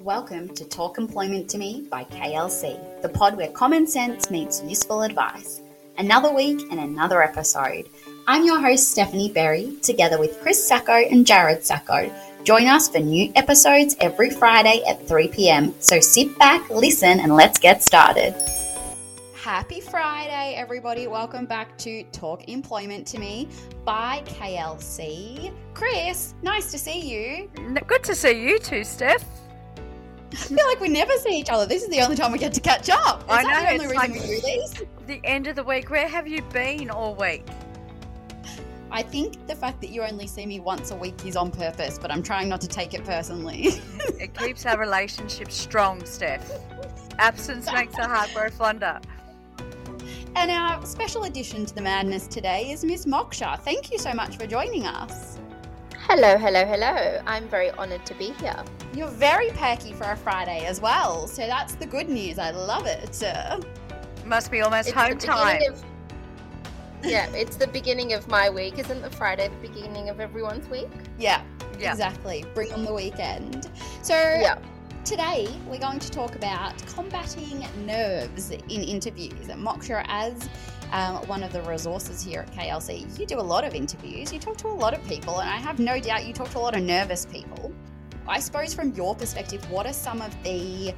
Welcome to Talk Employment to Me by KLC, the pod where common sense meets useful advice. Another week and another episode. I'm your host, Stephanie Berry, together with Chris Sacco and Jared Sacco. Join us for new episodes every Friday at 3 pm. So sit back, listen, and let's get started. Happy Friday, everybody. Welcome back to Talk Employment to Me by KLC. Chris, nice to see you. Good to see you too, Steph. I feel like we never see each other. This is the only time we get to catch up. Is I that know, the only reason like- we do these? The end of the week. Where have you been all week? I think the fact that you only see me once a week is on purpose, but I'm trying not to take it personally. It keeps our relationship strong, Steph. Absence makes the heart grow fonder. and our special addition to the madness today is Miss Moksha. Thank you so much for joining us. Hello, hello, hello. I'm very honoured to be here. You're very perky for a Friday as well, so that's the good news. I love it. Uh, Must be almost It's home time. Of, yeah, it's the beginning of my week. Isn't the Friday the beginning of everyone's week? yeah, Yeah. exactly. Bring on the weekend. So Yeah. Today, we're going to talk about combating nerves in interviews. Moksha, as um, one of the resources here at KLC, you do a lot of interviews, you talk to a lot of people, and I have no doubt you talk to a lot of nervous people. I suppose, from your perspective, what are some of the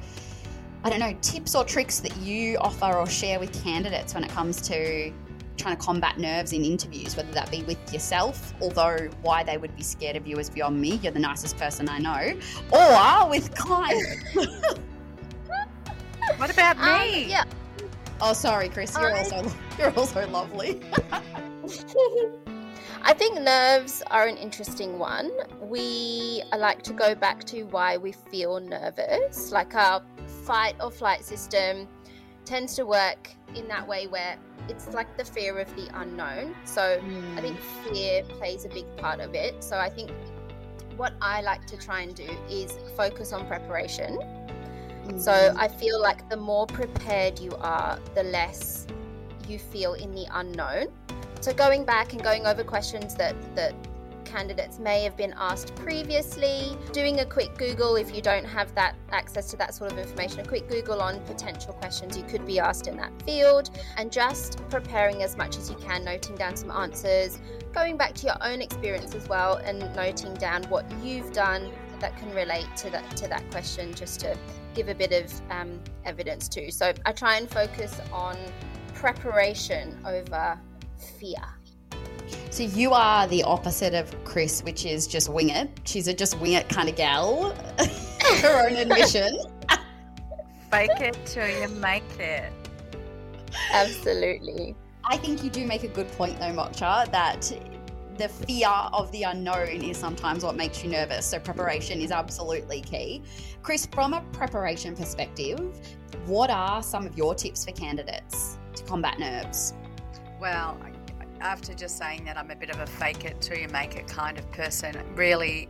I don't know, tips or tricks that you offer or share with candidates when it comes to trying to combat nerves in interviews, whether that be with yourself, although why they would be scared of you is beyond me, you're the nicest person I know, or with clients. What about Um, me? yeah. Oh, sorry, Chris, you're I- also you're also lovely. I think nerves are an interesting one. We like to go back to why we feel nervous. Like our fight or flight system tends to work in that way where it's like the fear of the unknown. So I think hmm. fear plays a big part of it. So I think what I like to try and do is focus on preparation. So mm. I feel like the more prepared you are, the less you feel in the unknown. So going back and going over questions that that candidates may have been asked previously, doing a quick Google if you don't have that access to that sort of information, a quick Google on potential questions you could be asked in that field, and just preparing as much as you can, noting down some answers, going back to your own experience as well, and noting down what you've done that can relate to that to that question, just to give a bit of um, evidence too. So I try and focus on preparation over fear. So you are the opposite of Chris, which is just wing it. She's a just wing it kind of gal. Her own admission. Fake it till you make it. Absolutely. I think you do make a good point though, Moksha, that the fear of the unknown is sometimes what makes you nervous. So preparation is absolutely key. Chris, from a preparation perspective, what are some of your tips for candidates to combat nerves? Well, after just saying that I'm a bit of a fake it till you make it kind of person, really,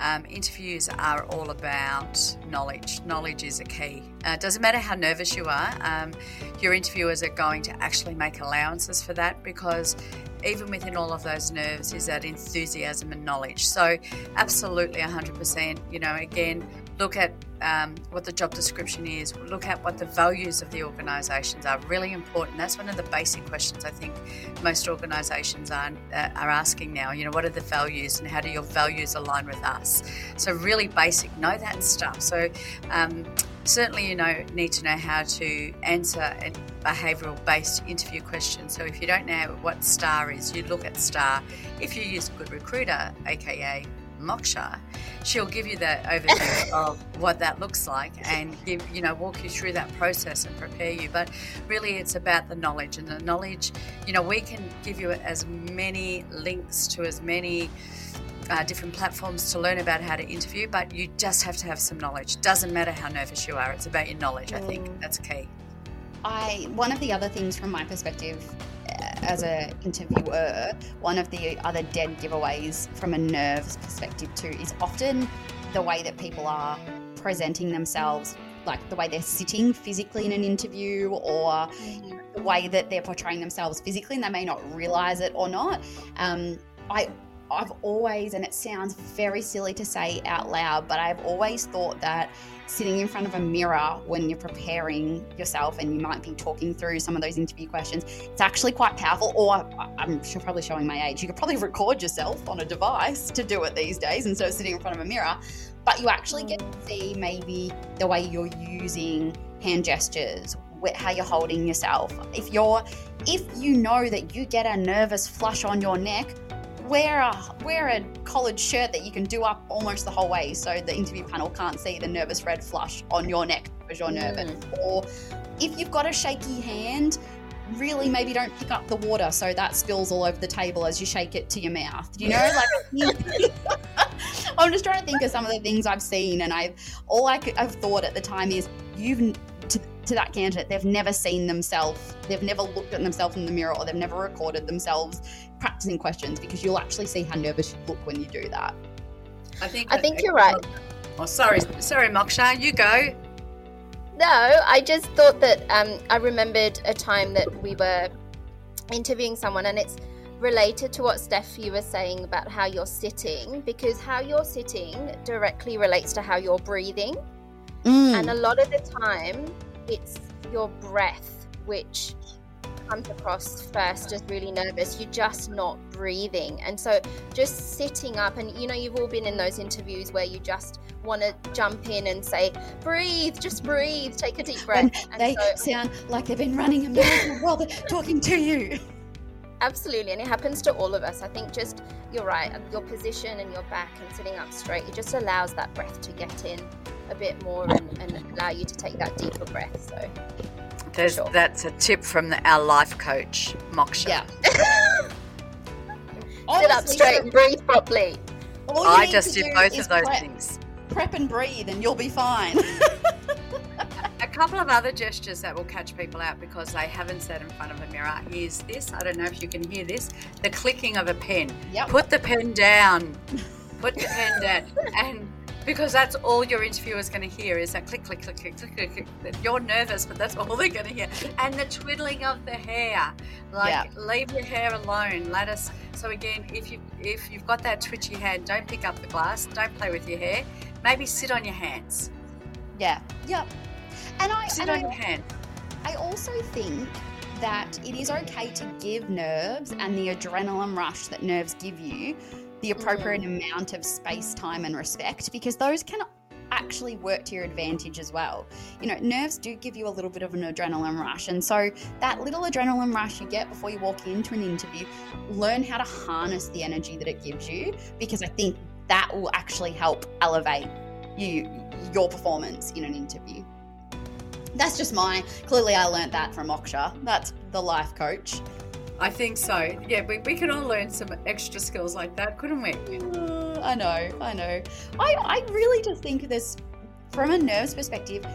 um, interviews are all about knowledge. Knowledge is a key. Uh, doesn't matter how nervous you are, um, your interviewers are going to actually make allowances for that because even within all of those nerves is that enthusiasm and knowledge. So, absolutely 100%. You know, again, look at um, what the job description is, look at what the values of the organisations are. Really important. That's one of the basic questions I think most organisations are, uh, are asking now. You know, what are the values and how do your values align with us? So, really basic, know that stuff. So, um, certainly, you know, need to know how to answer a behavioural based interview question. So, if you don't know what STAR is, you look at STAR. If you use Good Recruiter, aka Moksha, she'll give you that overview of what that looks like and give you know walk you through that process and prepare you. But really, it's about the knowledge and the knowledge. You know, we can give you as many links to as many. Uh, different platforms to learn about how to interview, but you just have to have some knowledge. Doesn't matter how nervous you are; it's about your knowledge. I think that's key. I one of the other things from my perspective as a interviewer, one of the other dead giveaways from a nerves perspective too is often the way that people are presenting themselves, like the way they're sitting physically in an interview or the way that they're portraying themselves physically, and they may not realize it or not. Um, I I've always, and it sounds very silly to say out loud, but I've always thought that sitting in front of a mirror when you're preparing yourself and you might be talking through some of those interview questions, it's actually quite powerful. Or I'm probably showing my age. You could probably record yourself on a device to do it these days instead of sitting in front of a mirror. But you actually get to see maybe the way you're using hand gestures, how you're holding yourself. If you're, if you know that you get a nervous flush on your neck, wear a wear a collared shirt that you can do up almost the whole way so the interview panel can't see the nervous red flush on your neck because you're nervous. Mm. Or if you've got a shaky hand, really maybe don't pick up the water so that spills all over the table as you shake it to your mouth. You know, like I'm just trying to think of some of the things I've seen, and I've all I have thought at the time is you've to, to that candidate, they've never seen themselves, they've never looked at themselves in the mirror, or they've never recorded themselves practicing questions because you'll actually see how nervous you look when you do that. I think I think you're right. Oh, sorry, sorry, Moksha, you go. No, I just thought that um, I remembered a time that we were interviewing someone, and it's related to what Steph you were saying about how you're sitting, because how you're sitting directly relates to how you're breathing. Mm. And a lot of the time, it's your breath which comes across first as really nervous. You're just not breathing. And so just sitting up, and you know, you've all been in those interviews where you just want to jump in and say, breathe, just breathe, take a deep breath. And, and they so, sound like they've been running a marathon while they're talking to you. Absolutely, and it happens to all of us. I think just you're right, your position and your back and sitting up straight, it just allows that breath to get in a bit more and, and allow you to take that deeper breath. So there's sure. that's a tip from the, our life coach, Moksha. Yeah. Sit up straight and breathe properly. I just did both of those prep, things. Prep and breathe, and you'll be fine. a couple of other gestures that will catch people out because they haven't sat in front of a mirror is this. I don't know if you can hear this. The clicking of a pen. Yep. Put the pen down. Put the pen down. And because that's all your interviewer is going to hear is that click, click, click, click, click, click, click. You're nervous, but that's all they're going to hear. And the twiddling of the hair, like yeah. leave your hair alone. Let us. So again, if you if you've got that twitchy hand, don't pick up the glass. Don't play with your hair. Maybe sit on your hands. Yeah. Yep. And I sit and on I, your hand. I also think that it is okay to give nerves and the adrenaline rush that nerves give you the appropriate mm. amount of space, time, and respect because those can actually work to your advantage as well. You know, nerves do give you a little bit of an adrenaline rush. And so, that little adrenaline rush you get before you walk into an interview, learn how to harness the energy that it gives you because I think that will actually help elevate you your performance in an interview. That's just my clearly I learned that from Moksha. That's the life coach. I think so. Yeah, we, we could all learn some extra skills like that, couldn't we? Uh, I know, I know. I, I really just think there's, from a nerves perspective,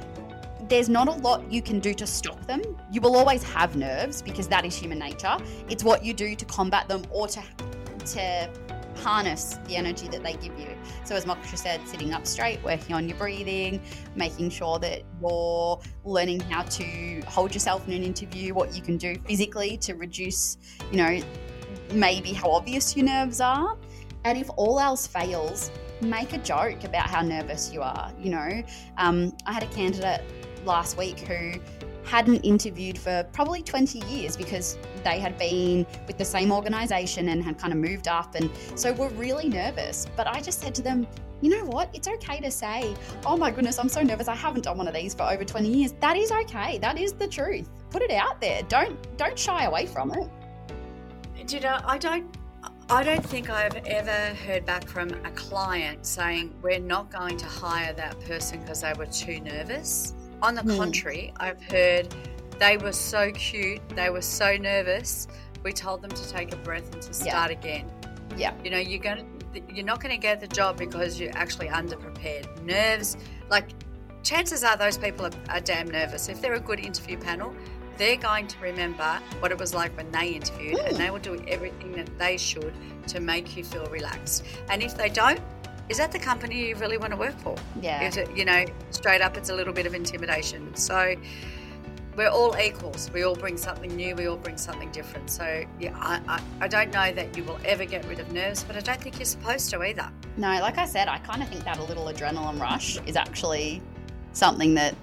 there's not a lot you can do to stop them. You will always have nerves because that is human nature. It's what you do to combat them or to to harness the energy that they give you. So, as Moksha said, sitting up straight, working on your breathing, making sure that you're learning how to hold yourself in an interview, what you can do physically to reduce, you know, maybe how obvious your nerves are. And if all else fails, make a joke about how nervous you are. You know, um, I had a candidate last week who hadn't interviewed for probably 20 years because they had been with the same organization and had kind of moved up. And so we're really nervous. But I just said to them, you know what? It's okay to say, oh my goodness, I'm so nervous. I haven't done one of these for over 20 years. That is okay. That is the truth. Put it out there. Don't don't shy away from it. Do I don't I don't think I've ever heard back from a client saying we're not going to hire that person because they were too nervous. On the mm. contrary, I've heard they were so cute, they were so nervous. We told them to take a breath and to start yeah. again. Yeah. You know, you're going you're not going to get the job because you're actually underprepared. Nerves, like chances are those people are, are damn nervous. If they're a good interview panel, they're going to remember what it was like when they interviewed mm. and they will do everything that they should to make you feel relaxed. And if they don't, is that the company you really want to work for? Yeah. Is it, you know, straight up, it's a little bit of intimidation. So we're all equals. We all bring something new. We all bring something different. So yeah, I, I, I don't know that you will ever get rid of nerves, but I don't think you're supposed to either. No, like I said, I kind of think that a little adrenaline rush is actually something that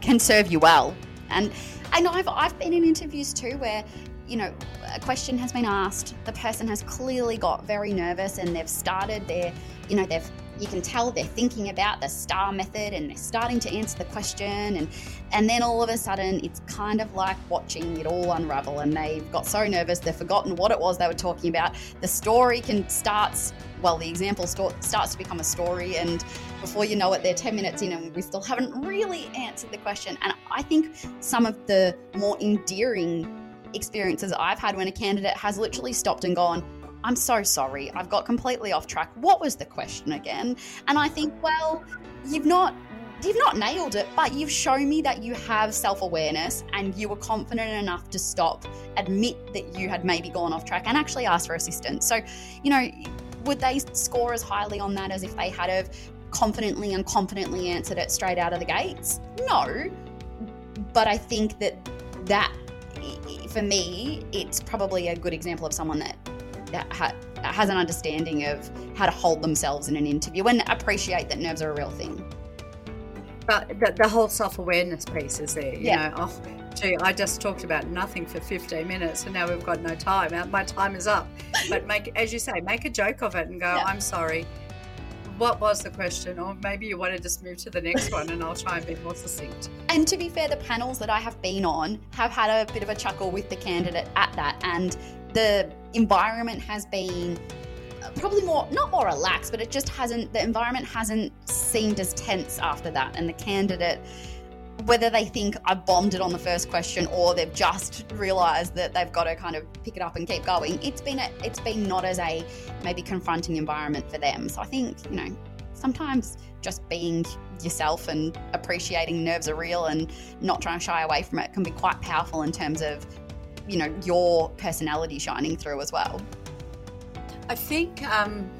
can serve you well. And know I've, I've been in interviews too where you know, a question has been asked, the person has clearly got very nervous and they've started their, you know, they've you can tell they're thinking about the star method and they're starting to answer the question and and then all of a sudden it's kind of like watching it all unravel and they've got so nervous they've forgotten what it was they were talking about. The story can starts well the example starts to become a story and before you know it they're 10 minutes in and we still haven't really answered the question. And i think some of the more endearing experiences i've had when a candidate has literally stopped and gone I'm so sorry, I've got completely off track. What was the question again? And I think, well, you've not you've not nailed it, but you've shown me that you have self-awareness and you were confident enough to stop, admit that you had maybe gone off track and actually ask for assistance. So, you know, would they score as highly on that as if they had have confidently and confidently answered it straight out of the gates? No. But I think that that for me, it's probably a good example of someone that ha- has an understanding of how to hold themselves in an interview and appreciate that nerves are a real thing. But the, the whole self awareness piece is there. You yeah. know, oh, gee, I just talked about nothing for 15 minutes and now we've got no time. My time is up. But make, as you say, make a joke of it and go, yeah. I'm sorry. What was the question? Or maybe you want to just move to the next one and I'll try and be more succinct. And to be fair, the panels that I have been on have had a bit of a chuckle with the candidate at that. And the environment has been uh, probably more not more relaxed but it just hasn't the environment hasn't seemed as tense after that and the candidate whether they think I bombed it on the first question or they've just realized that they've got to kind of pick it up and keep going it's been a, it's been not as a maybe confronting environment for them. So I think you know sometimes just being yourself and appreciating nerves are real and not trying to shy away from it can be quite powerful in terms of you know your personality shining through as well. I think um,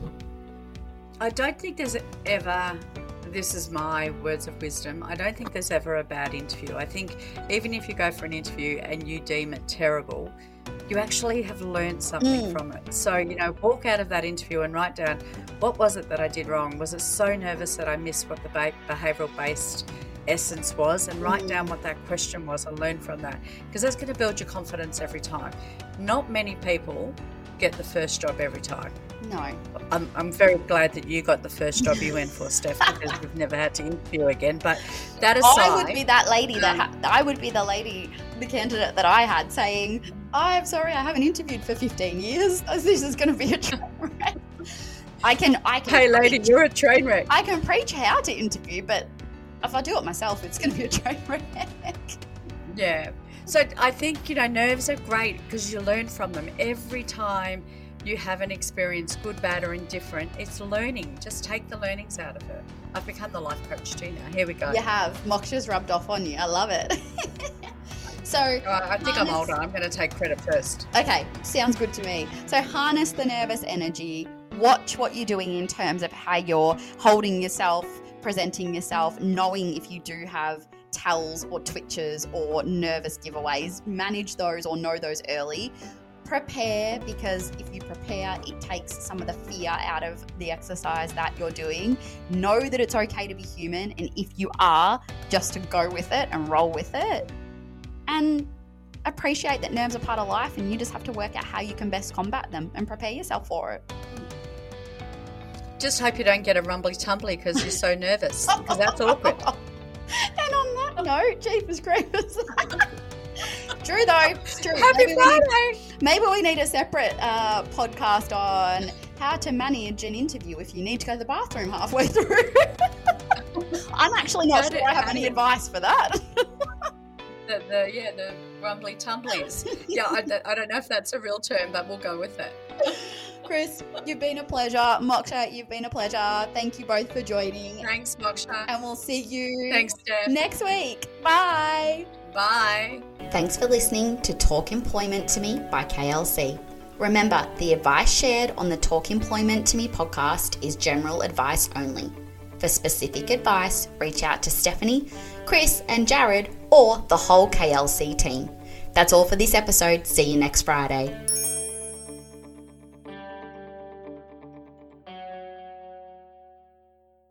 i don't think there's ever this is my words of wisdom. I don't think there's ever a bad interview. I think even if you go for an interview and you deem it terrible you actually have learned something mm. from it. So you know walk out of that interview and write down what was it that i did wrong? Was it so nervous that i missed what the behavioral based essence was? And write down what that question was and learn from that. Because that's going to build your confidence every time. Not many people get the first job every time. No. I'm, I'm very glad that you got the first job you went for, Steph, because we've never had to interview again. But that aside, I would be that lady that um, ha- I would be the lady, the candidate that I had saying, "I'm sorry, I haven't interviewed for 15 years. This is going to be a train wreck." I can, I can. Hey, lady, preach, you're a train wreck. I can preach how to interview, but if I do it myself, it's going to be a train wreck. Yeah. So I think, you know, nerves are great because you learn from them every time you have an experience, good, bad, or indifferent. It's learning. Just take the learnings out of it. I've become the life coach too now. Here we go. You have. Moksha's rubbed off on you. I love it. so I think harness... I'm older. I'm going to take credit first. Okay, sounds good to me. So harness the nervous energy. Watch what you're doing in terms of how you're holding yourself presenting yourself, knowing if you do have tells or twitches or nervous giveaways, manage those or know those early. Prepare because if you prepare, it takes some of the fear out of the exercise that you're doing. Know that it's okay to be human, and if you are, just to go with it and roll with it. And appreciate that nerves are part of life, and you just have to work out how you can best combat them and prepare yourself for it. Just hope you don't get a rumbly tumbly because you're so nervous, because that's awkward. and on that note, Jeepers Creepers. True though, it's true. Happy maybe Friday. We need, maybe we need a separate uh, podcast on how to manage an interview if you need to go to the bathroom halfway through. I'm actually not sure I have any advice for that. the, the, yeah, the rumbly tumblies. Yeah, I, I don't know if that's a real term, but we'll go with it. Chris, you've been a pleasure. Moksha, you've been a pleasure. Thank you both for joining. Thanks, Moksha. And we'll see you Thanks, Steph. next week. Bye. Bye. Thanks for listening to Talk Employment to Me by KLC. Remember, the advice shared on the Talk Employment to Me podcast is general advice only. For specific advice, reach out to Stephanie, Chris, and Jared, or the whole KLC team. That's all for this episode. See you next Friday.